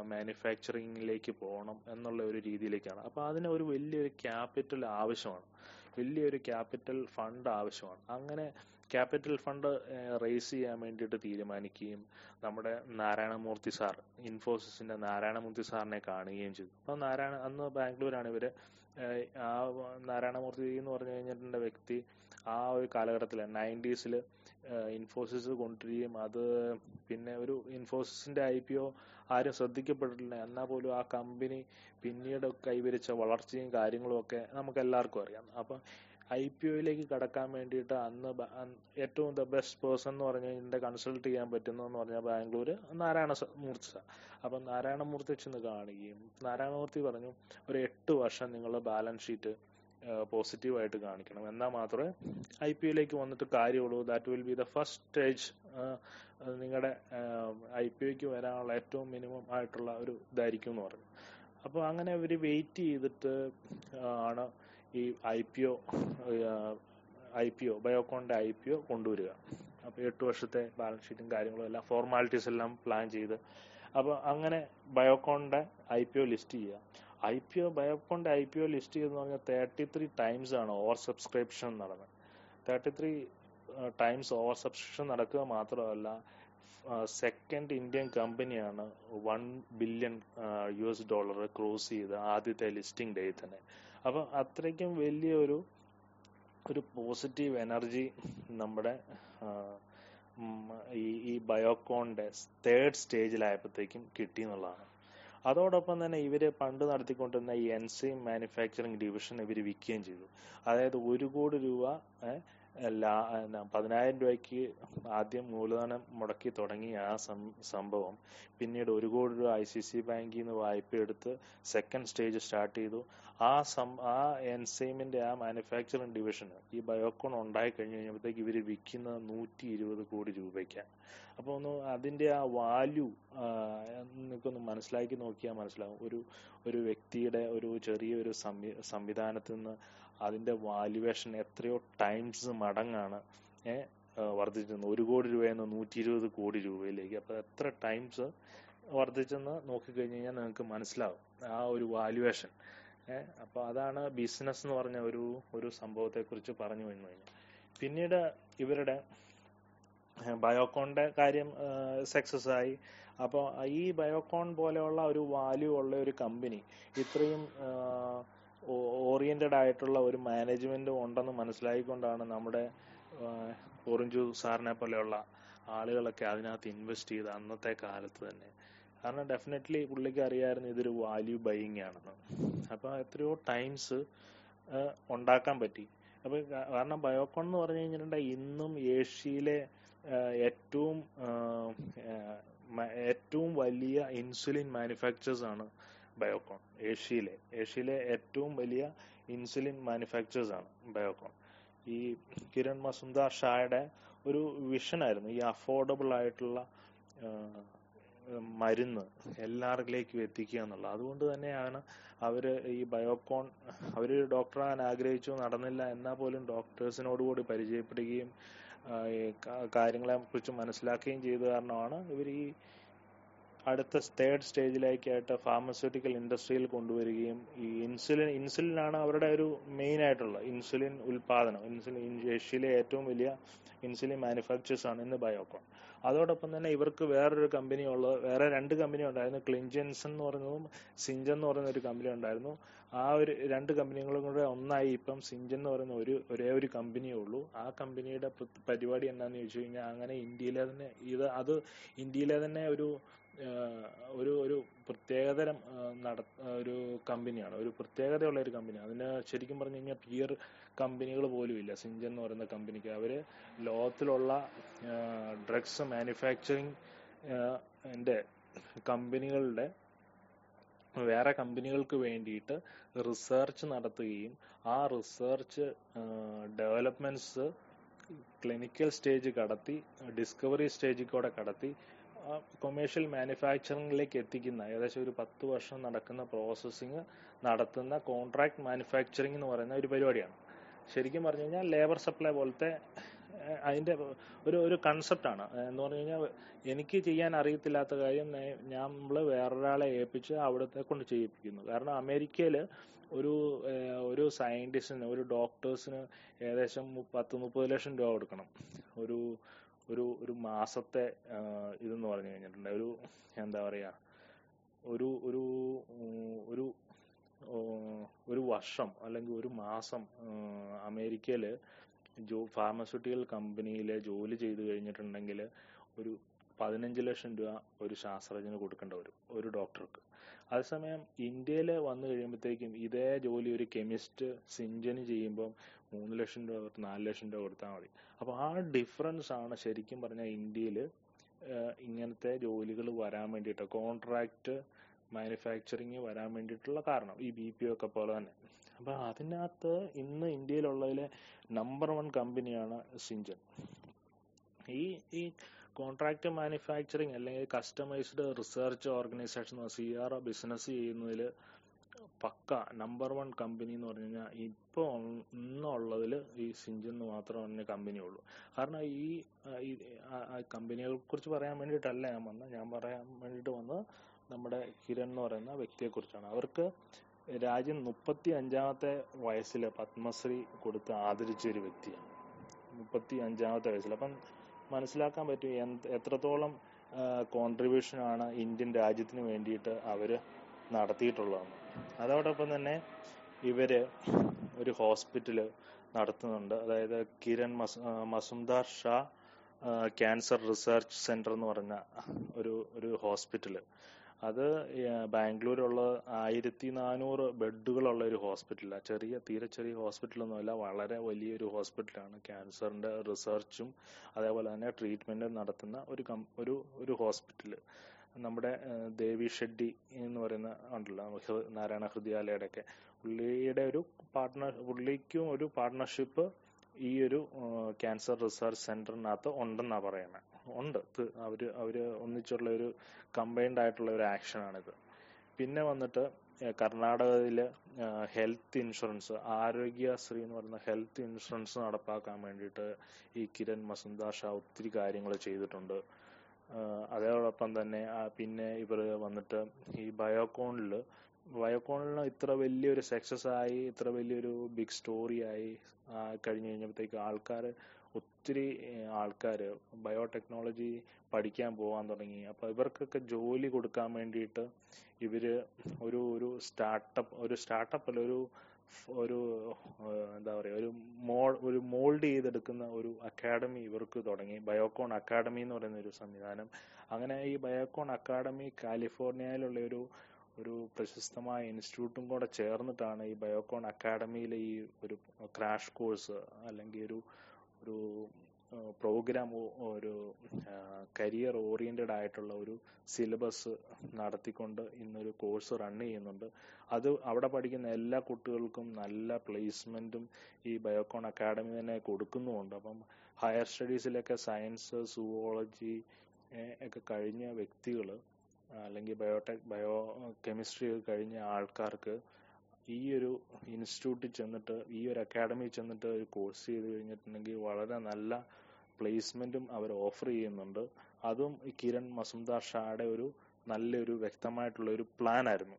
S1: മാനുഫാക്ചറിങ്ങിലേക്ക് പോകണം എന്നുള്ള ഒരു രീതിയിലേക്കാണ്. അപ്പോൾ അതിന് ഒരു വലിയൊരു ക്യാപിറ്റൽ ആവശ്യമാണ്. വലിയൊരു ക്യാപിറ്റൽ ഫണ്ട് ആവശ്യമാണ്. അങ്ങനെ ക്യാപിറ്റൽ ഫണ്ട് റേസ് ചെയ്യാൻ വേണ്ടിയിട്ട് തീരുമാനിക്കുകയും നമ്മുടെ നാരായണമൂർത്തി സാർ ഇൻഫോസിസിന്റെ നാരായണമൂർത്തി സാറിനെ കാണുകയും ചെയ്തു. അപ്പോൾ നാരായണ അന്ന് ബാംഗ്ലൂരാണ് ഇവർ ആ നാരായണമൂർത്തി എന്ന് പറഞ്ഞു കഴിഞ്ഞിട്ടുള്ള വ്യക്തി ആ ഒരു കാലഘട്ടത്തിൽ നയന്റീസിൽ ഇൻഫോസിസ് കൊണ്ടുവരികയും അത് പിന്നെ ഒരു ഇൻഫോസിസിന്റെ ഐ പി ഒ ആരും ശ്രദ്ധിക്കപ്പെട്ടിട്ടില്ല. എന്നാൽ പോലും ആ കമ്പനി പിന്നീട് കൈവരിച്ച വളർച്ചയും കാര്യങ്ങളും ഒക്കെ നമുക്ക് എല്ലാവർക്കും അറിയാം. അപ്പം ഐ പി ഒയിലേക്ക് കടക്കാൻ വേണ്ടിയിട്ട് അന്ന് ഏറ്റവും ദ ബെസ്റ്റ് പേഴ്സൺ എന്ന് പറഞ്ഞു കഴിഞ്ഞാൽ കൺസൾട്ട് ചെയ്യാൻ പറ്റുന്നതെന്ന് പറഞ്ഞ ബാംഗ്ലൂർ നാരായണ മൂർച്ച മൂർത്തി നാരായണ മൂർത്തി ചെന്ന് കാണുകയും നാരായണമൂർത്തി പറഞ്ഞു ഒരു എട്ട് വർഷം നിങ്ങളുടെ ബാലൻസ് ഷീറ്റ് പോസിറ്റീവായിട്ട് കാണിക്കണം. എന്നാൽ മാത്രമേ ഐ പി ഒയിലേക്ക് വന്നിട്ട് കാര്യമുള്ളൂ. That will be the first stage നിങ്ങളുടെ ഐ പി ഒക്ക് വരാനുള്ള ഏറ്റവും മിനിമം ആയിട്ടുള്ള ഒരു ഇതായിരിക്കും എന്ന് പറഞ്ഞു. അപ്പോൾ അങ്ങനെ അവർ വെയിറ്റ് ചെയ്തിട്ട് ആണ് ഈ I P O I P O ബയോകോണിന്റെ I P O കൊണ്ടുവരിക. അപ്പോൾ എട്ട് വർഷത്തെ ബാലൻസ് ഷീറ്റും കാര്യങ്ങളും എല്ലാം ഫോർമാലിറ്റീസ് എല്ലാം പ്ലാൻ ചെയ്ത്. അപ്പോൾ അങ്ങനെ ബയോകോണിന്റെ ഐ പി ഒ ലിസ്റ്റ് ചെയ്യുക. ഐ പി ഒ ബയോകോണിന്റെ ഐ പി ഒ ലിസ്റ്റ് ചെയ്തെന്ന് പറഞ്ഞാൽ തേർട്ടി ത്രീ ടൈംസ് ആണ് ഓവർ സബ്സ്ക്രിപ്ഷൻ നടന്നത്. Thirty three times over subscription നടക്കുക മാത്രമല്ല സെക്കൻഡ് ഇന്ത്യൻ കമ്പനിയാണ് one billion U S dollar cross ചെയ്ത് ആദ്യത്തെ ലിസ്റ്റിംഗ് ഡേ തന്നെ. അപ്പൊ അത്രയ്ക്കും വലിയൊരു ഒരു പോസിറ്റീവ് എനർജി നമ്മുടെ ഈ ഈ ബയോകോണിന്റെ തേർഡ് സ്റ്റേജിലായപ്പോഴത്തേക്കും കിട്ടി എന്നുള്ളതാണ്. അതോടൊപ്പം തന്നെ ഇവർ പണ്ട് നടത്തിക്കൊണ്ടിരുന്ന ഈ എൻസൈം മാനുഫാക്ചറിങ് ഡിവിഷൻ ഇവർ വിൽക്കുകയും ചെയ്തു. അതായത് ഒരു കോടി രൂപ ഏഹ്, ലാ- പതിനായിരം രൂപയ്ക്ക് ആദ്യം മൂലധനം മുടക്കി തുടങ്ങിയ ആ സംഭവം. പിന്നീട് ഒരു കോടി രൂപ ഐ സി സി ബാങ്കിൽ നിന്ന് വായ്പ എടുത്ത് സെക്കൻഡ് സ്റ്റേജ് സ്റ്റാർട്ട് ചെയ്തു. ആ സം ആ എൻസൈമിന്റെ ആ മാനുഫാക്ചറിങ് ഡിവിഷൻ ഈ ബയോകോൺ ഉണ്ടായി കഴിഞ്ഞ് കഴിഞ്ഞപ്പോഴത്തേക്ക് ഇവർ വിൽക്കുന്നത് നൂറ്റി ഇരുപത് കോടി രൂപയ്ക്കാണ് അപ്പോൾ ഒന്ന് അതിന്റെ ആ വാല്യൂ നിങ്ങൾക്കൊന്ന് മനസ്സിലാക്കി നോക്കിയാൽ മനസ്സിലാവും. ഒരു ഒരു വ്യക്തിയുടെ ഒരു ചെറിയൊരു സംവിധാനത്തിൽ നിന്ന് അതിന്റെ വാല്യുവേഷൻ എത്രയോ ടൈംസ് മടങ്ങാണ്. വർദ്ധിച്ചിരുന്നത്. ഒരു കോടി രൂപയിൽ നിന്ന് നൂറ്റി ഇരുപത് കോടി രൂപയിലേക്ക്. അപ്പൊ എത്ര ടൈംസ് വർദ്ധിച്ചെന്ന് നോക്കിക്കഴിഞ്ഞ് കഴിഞ്ഞാൽ നിങ്ങൾക്ക് മനസ്സിലാവും. ആ ഒരു വാല്യുവേഷൻ ഏഹ് അപ്പൊ അതാണ് ബിസിനസ് എന്ന് പറഞ്ഞ ഒരു ഒരു സംഭവത്തെ കുറിച്ച് പറഞ്ഞു വന്നു കഴിഞ്ഞാൽ പിന്നീട് ഇവരുടെ ബയോകോണിന്റെ കാര്യം സക്സസ് ആയി. അപ്പോൾ ഈ ബയോകോൺ പോലെയുള്ള ഒരു വാല്യൂ ഉള്ള ഒരു കമ്പനി ഇത്രയും ഓറിയന്റഡ് ആയിട്ടുള്ള ഒരു മാനേജ്മെന്റ് ഉണ്ടെന്ന് മനസ്സിലായിക്കൊണ്ടാണ് നമ്മുടെ ഓറഞ്ചു സാറിനെ പോലെയുള്ള ആളുകളൊക്കെ അതിനകത്ത് ഇൻവെസ്റ്റ് ചെയ്ത് അന്നത്തെ കാലത്ത് തന്നെ. കാരണം ഡെഫിനറ്റ്ലി പുള്ളിക്ക് അറിയാമായിരുന്നു ഇതൊരു വാല്യൂ ബൈയിങ് ആണെന്ന്. അപ്പോൾ എത്രയോ ടൈംസ് ഉണ്ടാക്കാൻ പറ്റി. അപ്പോൾ കാരണം ബയോകോൺ എന്ന് പറഞ്ഞു കഴിഞ്ഞിട്ടുണ്ടെങ്കിൽ ഇന്നും ഏഷ്യയിലെ ഏറ്റവും ഏറ്റവും വലിയ ഇൻസുലിൻ മാനുഫാക്ചേഴ്സ് ആണ് ബയോകോൺ ഏഷ്യയിലെ ഏഷ്യയിലെ ഏറ്റവും വലിയ ഇൻസുലിൻ മാനുഫാക്ചേഴ്സ് ആണ് ബയോകോൺ. ഈ കിരൺ മസുന്ദ ഷായുടെ ഒരു വിഷനായിരുന്നു ഈ അഫോർഡബിൾ ആയിട്ടുള്ള മരുന്ന് എല്ലാവരിലേക്കും എത്തിക്കുക എന്നുള്ളത്. അതുകൊണ്ട് തന്നെയാണ് അവർ ഈ ബയോകോൺ അവർ ഡോക്ടറാകാൻ ആഗ്രഹിച്ചു നടന്നില്ല എന്നാൽ പോലും ഡോക്ടേഴ്സിനോട് കൂടി പരിചയപ്പെടുകയും കാര്യങ്ങളെ കുറിച്ച് മനസ്സിലാക്കുകയും ചെയ്ത കാരണമാണ് ഇവർ ഈ അടുത്ത തേർഡ് സ്റ്റേജിലേക്കായിട്ട് ഫാർമസ്യൂട്ടിക്കൽ ഇൻഡസ്ട്രിയിൽ കൊണ്ടുവരികയും ഈ ഇൻസുലിൻ ഇൻസുലിനാണ് അവരുടെ ഒരു മെയിൻ ആയിട്ടുള്ള ഇൻസുലിൻ ഉൽപാദനം ഇൻസുലിൻ ഏഷ്യയിലെ ഏറ്റവും വലിയ ഇൻസുലിൻ മാനുഫാക്ചേഴ്സ് ആണ് ഇന്ന് ബയോകോൺ അതോടൊപ്പം തന്നെ ഇവർക്ക് വേറൊരു കമ്പനി ഉള്ളത് വേറെ രണ്ട് കമ്പനി ഉണ്ടായിരുന്നു. ക്ലിൻജൻസൺ എന്ന് പറയുന്നതും സിഞ്ചൻ എന്ന് പറയുന്ന ഒരു കമ്പനി ഉണ്ടായിരുന്നു. ആ ഒരു രണ്ട് കമ്പനികളും കൂടെ ഒന്നായി. ഇപ്പം സിഞ്ചൻ എന്ന് പറയുന്ന ഒരു ഒരേ ഒരു കമ്പനിയേ ഉള്ളൂ. ആ കമ്പനിയുടെ പരിപാടി എന്താണെന്ന് ചോദിച്ചു കഴിഞ്ഞാൽ അങ്ങനെ ഇന്ത്യയിലെ തന്നെ ഇത് അത് ഇന്ത്യയിലെ തന്നെ ഒരു ഒരു ഒരു പ്രത്യേകതരം നട ഒരു കമ്പനിയാണ്. ഒരു പ്രത്യേകതയുള്ള ഒരു കമ്പനിയാണ്. അതിന് ശരിക്കും പറഞ്ഞു കഴിഞ്ഞാൽ പിയർ കമ്പനികൾ പോലും ഇല്ല. സിഞ്ചൻ എന്ന് പറയുന്ന കമ്പനിക്ക് അവർ ലോകത്തിലുള്ള ഡ്രഗ്സ് മാനുഫാക്ചറിങ് എന്റെ കമ്പനികളുടെ വേറെ കമ്പനികൾക്ക് വേണ്ടിയിട്ട് റിസർച്ച് നടത്തുകയും ആ റിസർച്ച് ഡെവലപ്മെന്റ്സ് ക്ലിനിക്കൽ സ്റ്റേജ് കടത്തി ഡിസ്കവറി സ്റ്റേജിൽ കൂടെ കടത്തി കൊമേഴ്ഷ്യൽ മാനുഫാക്ചറിംഗിലേക്ക് എത്തിക്കുന്ന ഏകദേശം ഒരു പത്ത് വർഷം നടക്കുന്ന പ്രോസസ്സിങ് നടത്തുന്ന കോൺട്രാക്ട് മാനുഫാക്ചറിംഗ് എന്ന് പറയുന്ന ഒരു പരിപാടിയാണ്. ശരിക്കും പറഞ്ഞു കഴിഞ്ഞാൽ ലേബർ സപ്ലൈ പോലത്തെ അതിന്റെ ഒരു ഒരു കൺസെപ്റ്റാണ് എന്ന് പറഞ്ഞു കഴിഞ്ഞാൽ എനിക്ക് ചെയ്യാൻ അറിയത്തില്ലാത്ത കാര്യം ഞാൻ നമ്മൾ വേറൊരാളെ ഏൽപ്പിച്ച് അവിടത്തെ കൊണ്ട് ചെയ്യിപ്പിക്കുന്നു. കാരണം അമേരിക്കയിൽ ഒരു ഒരു സയന്റിസ്റ്റിന് ഒരു ഡോക്ടേഴ്സിന് ഏകദേശം പത്ത് മുപ്പത് ലക്ഷം രൂപ കൊടുക്കണം. ഒരു ഒരു ഒരു മാസത്തെ ഇതെന്ന് പറഞ്ഞു കഴിഞ്ഞിട്ടുണ്ട്. ഒരു എന്താ പറയുക ഒരു ഒരു ഒരു ഒരു വർഷം അല്ലെങ്കിൽ ഒരു മാസം അമേരിക്കയിൽ ജോ ഫാർമസ്യൂട്ടിക്കൽ കമ്പനിയിൽ ജോലി ചെയ്തു കഴിഞ്ഞിട്ടുണ്ടെങ്കിൽ ഒരു പതിനഞ്ച് ലക്ഷം രൂപ ഒരു ശാസ്ത്രജ്ഞന് കൊടുക്കേണ്ട വരും ഒരു ഡോക്ടർക്ക്. അതേസമയം ഇന്ത്യയിൽ വന്നു കഴിയുമ്പോഴത്തേക്കും ഇതേ ജോലി ഒരു കെമിസ്റ്റ് സിഞ്ചന് ചെയ്യുമ്പം മൂന്ന് ലക്ഷം രൂപ തൊട്ട് നാല് ലക്ഷം രൂപ കൊടുത്താൽ മതി. അപ്പോൾ ആ ഡിഫറൻസ് ആണ് ശരിക്കും പറഞ്ഞാൽ ഇന്ത്യയിൽ ഇങ്ങനത്തെ ജോലികൾ വരാൻ വേണ്ടിയിട്ട് കോൺട്രാക്ട് മാനുഫാക്ചറിങ് വരാൻ വേണ്ടിയിട്ടുള്ള കാരണം ഈ ബി പി ഒക്കെ പോലെ തന്നെ. അപ്പൊ അതിനകത്ത് ഇന്ന് ഇന്ത്യയിലുള്ളതിലെ നമ്പർ വൺ കമ്പനിയാണ് സിഞ്ചൻ. ഈ ഈ കോൺട്രാക്ട് മാനുഫാക്ചറിങ് അല്ലെങ്കിൽ customised research organisation C R O business ചെയ്യുന്നതിൽ പക്ക നമ്പർ വൺ കമ്പനി എന്ന് പറഞ്ഞു കഴിഞ്ഞാൽ ഇപ്പോൾ ഇന്നുള്ളതിൽ ഈ സിഞ്ചെന്ന് മാത്രം പറഞ്ഞ കമ്പനി ഉള്ളൂ. കാരണം ഈ കമ്പനികളെ കുറിച്ച് പറയാൻ വേണ്ടിയിട്ടല്ല ഞാൻ വന്നത്. ഞാൻ പറയാൻ വേണ്ടിയിട്ട് വന്നത് നമ്മുടെ കിരൺ എന്ന് പറയുന്ന വ്യക്തിയെ കുറിച്ചാണ്. അവർക്ക് രാജ്യം മുപ്പത്തി അഞ്ചാമത്തെ വയസ്സിൽ പത്മശ്രീ കൊടുത്ത് ആദരിച്ച ഒരു വ്യക്തിയാണ്. മുപ്പത്തി അഞ്ചാമത്തെ വയസ്സിൽ അപ്പം മനസ്സിലാക്കാൻ പറ്റും എത്രത്തോളം കോൺട്രിബ്യൂഷൻ ആണ് ഇന്ത്യൻ രാജ്യത്തിന് വേണ്ടിയിട്ട് അവർ നടത്തിയിട്ടുള്ളതെന്ന് അതോടൊപ്പം തന്നെ ഇവർ ഒരു ഹോസ്പിറ്റൽ നടത്തുന്നുണ്ട്. അതായത് കിരൺ മസ് Mazumdar Shaw cancer research centre എന്ന് പറഞ്ഞ ഒരു ഒരു ഹോസ്പിറ്റൽ അത് ബാംഗ്ലൂരുള്ള ആയിരത്തി നാനൂറ് ബെഡുകളുള്ള ഒരു ഹോസ്പിറ്റലാണ് ചെറിയ തീരെ ചെറിയ ഹോസ്പിറ്റലൊന്നുമല്ല വളരെ വലിയൊരു ഹോസ്പിറ്റലാണ്. ക്യാൻസറിന്റെ റിസർച്ചും അതേപോലെ തന്നെ ട്രീറ്റ്മെന്റും നടത്തുന്ന ഒരു കം ഒരു ഒരു ഹോസ്പിറ്റൽ. നമ്മുടെ ദേവി ഷെഡ്ഡി എന്ന് പറയുന്ന ഉണ്ടല്ലോ നാരായണ ഹൃദയാലയുടെ ഒക്കെ പുള്ളിയുടെ ഒരു പാർട്ട്ണർ പുള്ളിക്കും ഒരു പാർട്ട്ണർഷിപ്പ് ഈ ഒരു ക്യാൻസർ റിസർച്ച് സെന്ററിനകത്ത് ഉണ്ടെന്നാണ് പറയുന്നത് ഉണ്ട്. അവർ അവർ ഒന്നിച്ചുള്ള ഒരു കമ്പൈൻഡ് ആയിട്ടുള്ള ഒരു ആക്ഷനാണിത് പിന്നെ വന്നിട്ട് കർണാടകയിൽ ഹെൽത്ത് ഇൻഷുറൻസ് ആരോഗ്യശ്രീ എന്ന് പറയുന്ന ഹെൽത്ത് ഇൻഷുറൻസ് നടപ്പാക്കാൻ വേണ്ടിയിട്ട് ഈ കിരൺ മസുന്ദാർ ഷാ ഒത്തിരി കാര്യങ്ങൾ ചെയ്തിട്ടുണ്ട്. അതോടൊപ്പം തന്നെ പിന്നെ ഇവർ വന്നിട്ട് ഈ ബയോകോണിൽ ബയോകോണിൽ ഇത്ര വലിയൊരു സക്സസ് ആയി ഇത്ര വലിയൊരു ബിഗ് സ്റ്റോറി ആയി കഴിഞ്ഞു കഴിഞ്ഞപ്പോഴത്തേക്ക് ആൾക്കാർ ഒത്തിരി ആൾക്കാർ ബയോടെക്നോളജി പഠിക്കാൻ പോകാൻ തുടങ്ങി. അപ്പോൾ ഇവർക്കൊക്കെ ജോലി കൊടുക്കാൻ വേണ്ടിയിട്ട് ഇവർ ഒരു ഒരു സ്റ്റാർട്ടപ്പ് ഒരു സ്റ്റാർട്ടപ്പ് അല്ല ഒരു ഒരു എന്താ പറയുക ഒരു മോൾ ഒരു മോൾഡ് ചെയ്തെടുക്കുന്ന ഒരു അക്കാഡമി ഇവർക്ക് തുടങ്ങി. ബയോകോൺ അക്കാഡമി എന്ന് പറയുന്ന ഒരു സംവിധാനം. അങ്ങനെ ഈ ബയോകോൺ അക്കാഡമി കാലിഫോർണിയയിലുള്ള ഒരു ഒരു പ്രശസ്തമായ ഇൻസ്റ്റിറ്റ്യൂട്ടും കൂടെ ചേർന്നിട്ടാണ് ഈ ബയോകോൺ അക്കാഡമിയിലെ ഈ ഒരു ക്രാഷ് കോഴ്സ് അല്ലെങ്കിൽ ഒരു ഒരു പ്രോഗ്രാമോ ഒരു കരിയർ ഓറിയന്റഡ് ആയിട്ടുള്ള ഒരു സിലബസ് നടത്തിക്കൊണ്ട് ഇന്നൊരു കോഴ്സ് റൺ ചെയ്യുന്നുണ്ട്. അത് അവിടെ പഠിക്കുന്ന എല്ലാ കുട്ടികൾക്കും നല്ല പ്ലേസ്മെന്റും ഈ ബയോകോൺ അക്കാഡമി തന്നെ കൊടുക്കുന്നുമുണ്ട്. അപ്പം ഹയർ സ്റ്റഡീസിലൊക്കെ സയൻസ് സുവോളജി ഒക്കെ കഴിഞ്ഞ വ്യക്തികൾ അല്ലെങ്കിൽ ബയോടെക് ബയോ കെമിസ്ട്രി കഴിഞ്ഞ ആൾക്കാർക്ക് ഈ ഒരു ഇൻസ്റ്റിറ്റ്യൂട്ടിൽ ചെന്നിട്ട് ഈ ഒരു അക്കാഡമിയിൽ ചെന്നിട്ട് ഒരു കോഴ്സ് ചെയ്ത് കഴിഞ്ഞിട്ടുണ്ടെങ്കിൽ വളരെ നല്ല പ്ലേസ്മെന്റും അവർ ഓഫർ ചെയ്യുന്നുണ്ട്. അതും കിരൺ മസുംദാർ ഷായുടെ ഒരു നല്ലൊരു വ്യക്തമായിട്ടുള്ള ഒരു പ്ലാൻ ആയിരുന്നു.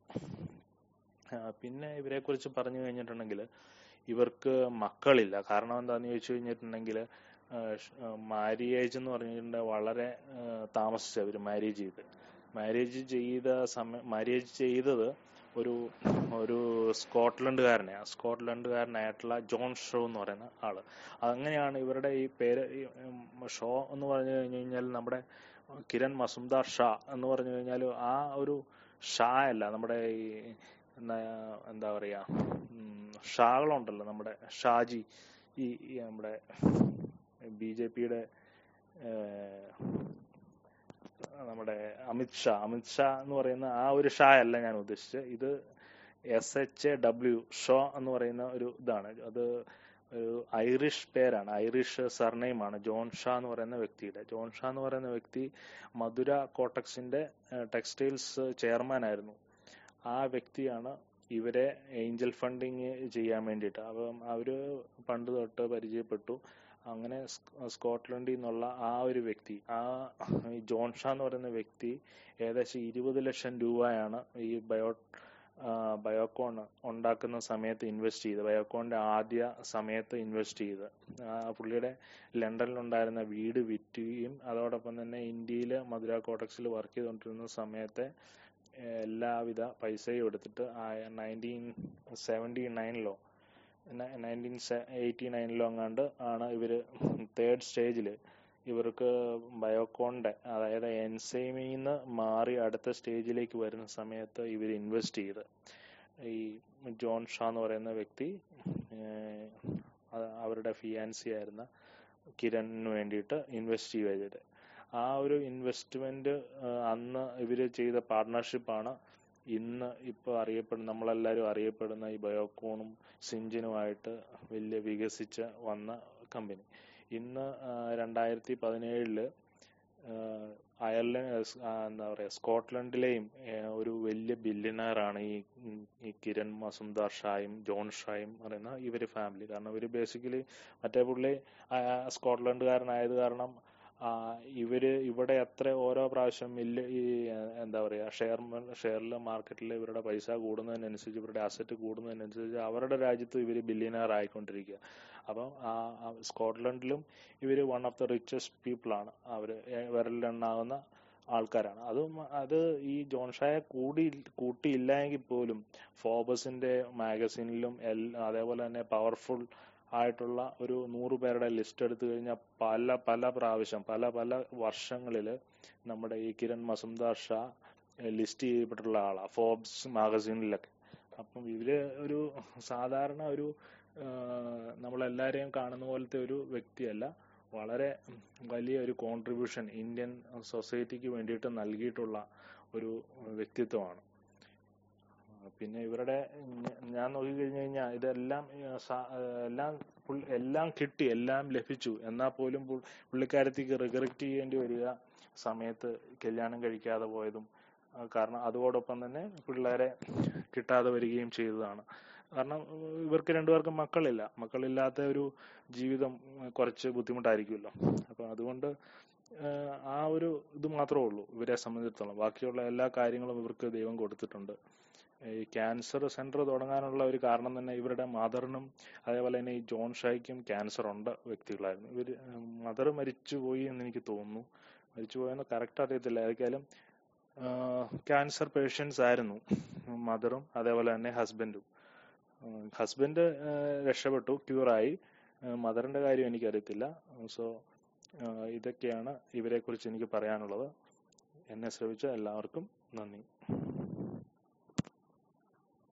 S1: പിന്നെ ഇവരെ കുറിച്ച് പറഞ്ഞു കഴിഞ്ഞിട്ടുണ്ടെങ്കിൽ ഇവർക്ക് മക്കളില്ല. കാരണം എന്താന്ന് ചോദിച്ചു കഴിഞ്ഞിട്ടുണ്ടെങ്കിൽ മാരിയേജ് എന്ന് പറഞ്ഞിട്ടുണ്ടെങ്കിൽ വളരെ താമസിച്ചു അവർ മാരേജ് ചെയ്ത്. മാരേജ് ചെയ്ത സമയം മാരേജ് ചെയ്തത് ഒരു ഒരു സ്കോട്ട്ലൻഡുകാരനെ സ്കോട്ട്ലൻഡുകാരനായിട്ടുള്ള ജോൺ ഷോ എന്ന് പറയുന്ന ആൾ. അങ്ങനെയാണ് ഇവരുടെ ഈ പേര് ഷോ എന്ന് പറഞ്ഞു കഴിഞ്ഞു കഴിഞ്ഞാൽ നമ്മുടെ കിരൺ മസുംദാർ ഷാ എന്ന് പറഞ്ഞു കഴിഞ്ഞാൽ ആ ഒരു ഷാ അല്ല നമ്മുടെ ഈ എന്താ പറയാ ഷാകളുണ്ടല്ലോ നമ്മുടെ ഷാജി ഈ നമ്മുടെ ബി ജെ പിയുടെ നമ്മുടെ അമിത് ഷാ. അമിത് ഷാ എന്ന് പറയുന്ന ആ ഒരു ഷാ അല്ല ഞാൻ ഉദ്ദേശിച്ചത്. ഇത് S H A W Shaw എന്ന് പറയുന്ന ഒരു ഇതാണ്. അത് ഒരു ഐറിഷ് പേരാണ്. ഐറിഷ് സർനെയിം ആണ് ജോൺ ഷാ എന്ന് പറയുന്ന വ്യക്തിയുടെ. ജോൺ ഷാ എന്ന് പറയുന്ന വ്യക്തി മധുര കോട്ടക്സിന്റെ ടെക്സ്റ്റൈൽസ് ചെയർമാൻ ആയിരുന്നു. ആ വ്യക്തിയാണ് ഇവരെ ഏഞ്ചൽ ഫണ്ടിങ് ചെയ്യാൻ വേണ്ടിയിട്ട്. അപ്പം അവർ പണ്ട് തൊട്ട് പരിചയപ്പെട്ടു. അങ്ങനെ സ്കോട്ട്ലൻഡിൽ നിന്നുള്ള ആ ഒരു വ്യക്തി ആ ജോൺ ഷാ എന്ന് പറയുന്ന വ്യക്തി ഏകദേശം ഇരുപത് ലക്ഷം രൂപയാണ് ഈ ബയോ ബയോകോൺ ഉണ്ടാക്കുന്ന സമയത്ത് ഇൻവെസ്റ്റ് ചെയ്ത് ബയോകോണിന്റെ ആദ്യ സമയത്ത് ഇൻവെസ്റ്റ് ചെയ്ത്. പുള്ളിയുടെ ലണ്ടനിലുണ്ടായിരുന്ന വീട് വിറ്റുകയും അതോടൊപ്പം തന്നെ ഇന്ത്യയിൽ മധുര കോട്ടക്സിൽ വർക്ക് ചെയ്തുകൊണ്ടിരുന്ന സമയത്തെ എല്ലാവിധ പൈസയും എടുത്തിട്ട് നയന്റീൻ സെവന്റി നയനിലോ നയന്റീൻ എയ്റ്റി നയനിലോ അങ്ങാണ്ട് ആണ് ഇവർ തേർഡ് സ്റ്റേജിൽ ഇവർക്ക് ബയോകോണിന്റെ അതായത് എൻസൈമിൽ നിന്ന് മാറി അടുത്ത സ്റ്റേജിലേക്ക് വരുന്ന സമയത്ത് ഇവർ ഇൻവെസ്റ്റ് ചെയ്ത്. ഈ ജോൺ ഷാ എന്ന് പറയുന്ന വ്യക്തി അവരുടെ ഫിയാൻസി ആയിരുന്ന കിരണിന് വേണ്ടിയിട്ട് ഇൻവെസ്റ്റ് ചെയ്തത്. ആ ഒരു ഇൻവെസ്റ്റ്മെന്റ് അന്ന് ഇവർ ചെയ്ത പാർട്ട്ണർഷിപ്പാണ് ഇന്ന് ഇപ്പോൾ അറിയപ്പെടുന്ന നമ്മളെല്ലാരും അറിയപ്പെടുന്ന ഈ ബയോകോണും സിഞ്ചിനുമായിട്ട് വലിയ വികസിച്ച് വന്ന കമ്പനി. ഇന്ന് രണ്ടായിരത്തി പതിനേഴിൽ അയർലൻഡ് എന്താ പറയാ സ്കോട്ട്ലൻഡിലെയും ഒരു വലിയ ബില്യനറാണ് ഈ ഈ കിരൺ മസുംദാർ ഷായും ജോൺ ഷായും പറയുന്ന ഇവർ ഫാമിലി. കാരണം ഇവർ ബേസിക്കലി മറ്റേ പുള്ളി സ്കോട്ട്ലൻഡുകാരനായത് കാരണം ഇവർ ഇവിടെ എത്ര ഓരോ പ്രാവശ്യം മില്ല് ഈ എന്താ പറയാ ഷെയർ ഷെയറിൽ മാർക്കറ്റിൽ ഇവരുടെ പൈസ കൂടുന്നതിനനുസരിച്ച് ഇവരുടെ അസറ്റ് കൂടുന്നതിനനുസരിച്ച് അവരുടെ രാജ്യത്ത് ഇവർ ബില്യനർ ആയിക്കൊണ്ടിരിക്കുക അപ്പം സ്കോട്ട്ലൻഡിലും ഇവർ one of the richest people ആണ്. അവർ വിരലിലെണ്ണാവുന്ന ആൾക്കാരാണ്. അതും അത് ഈ ജോൺ ഷായെ കൂടി കൂട്ടിയില്ല എങ്കിൽ പോലും ഫോബസിന്റെ മാഗസിനിലും അതേപോലെ തന്നെ പവർഫുൾ ആയിട്ടുള്ള ഒരു നൂറ് പേരുടെ ലിസ്റ്റ് എടുത്തു കഴിഞ്ഞാൽ പല പല പ്രാവശ്യം പല പല വർഷങ്ങളിൽ നമ്മുടെ ഈ കിരൺ മസുംദാർ ഷാ ലിസ്റ്റ് ചെയ്യപ്പെട്ടിട്ടുള്ള ആളാണ് ഫോബ്സ് മാഗസീനിലൊക്കെ അപ്പം ഇവർ ഒരു സാധാരണ ഒരു നമ്മളെല്ലാരെയും കാണുന്ന പോലത്തെ ഒരു വ്യക്തിയല്ല. വളരെ വലിയ ഒരു കോൺട്രിബ്യൂഷൻ ഇന്ത്യൻ സൊസൈറ്റിക്ക് വേണ്ടിയിട്ട് നൽകിയിട്ടുള്ള ഒരു വ്യക്തിത്വമാണ്. പിന്നെ ഇവരുടെ ഞാൻ നോക്കി കഴിഞ്ഞു കഴിഞ്ഞാൽ ഇതെല്ലാം എല്ലാം എല്ലാം കിട്ടി എല്ലാം ലഭിച്ചു. എന്നാൽ പോലും പുള്ളിക്കാരത്തിക്ക് റിഗ്രറ്റ് ചെയ്യേണ്ടി വരിക സമയത്ത് കല്യാണം കഴിക്കാതെ പോയതും കാരണം അതോടൊപ്പം തന്നെ പിള്ളേരെ കിട്ടാതെ വരികയും ചെയ്തതാണ്. കാരണം ഇവർക്ക് രണ്ടുപേർക്കും മക്കളില്ല. മക്കളില്ലാത്ത ഒരു ജീവിതം കുറച്ച് ബുദ്ധിമുട്ടായിരിക്കുമല്ലോ. അപ്പൊ അതുകൊണ്ട് ആ ഒരു ഇത് മാത്രമേ ഉള്ളൂ ഇവരെ സംബന്ധിച്ചിടത്തോളം. ബാക്കിയുള്ള എല്ലാ കാര്യങ്ങളും ഇവർക്ക് ദൈവം കൊടുത്തിട്ടുണ്ട്. ഈ ക്യാൻസർ സെന്റർ തുടങ്ങാനുള്ള ഒരു കാരണം തന്നെ ഇവരുടെ മദറിനും അതേപോലെ തന്നെ ഈ ജോൺ ഷായ്ക്കും ക്യാൻസർ ഉണ്ട് വ്യക്തികളായിരുന്നു. ഇവർ മദർ മരിച്ചുപോയി എന്ന് എനിക്ക് തോന്നുന്നു. മരിച്ചുപോയെന്ന് കറക്റ്റ് അറിയത്തില്ല. ഏതൊക്കെയാലും ക്യാൻസർ പേഷ്യൻസ് ആയിരുന്നു. മദറും അതേപോലെ തന്നെ ഹസ്ബൻഡും ഹസ്ബൻഡ് രക്ഷപ്പെട്ടു ക്യൂറായി മദറിന്റെ കാര്യം എനിക്കറിയത്തില്ല. സോ ഇതൊക്കെയാണ് ഇവരെക്കുറിച്ച് എനിക്ക് പറയാനുള്ളത്. എന്നെ ശ്രമിച്ച എല്ലാവർക്കും നന്ദി.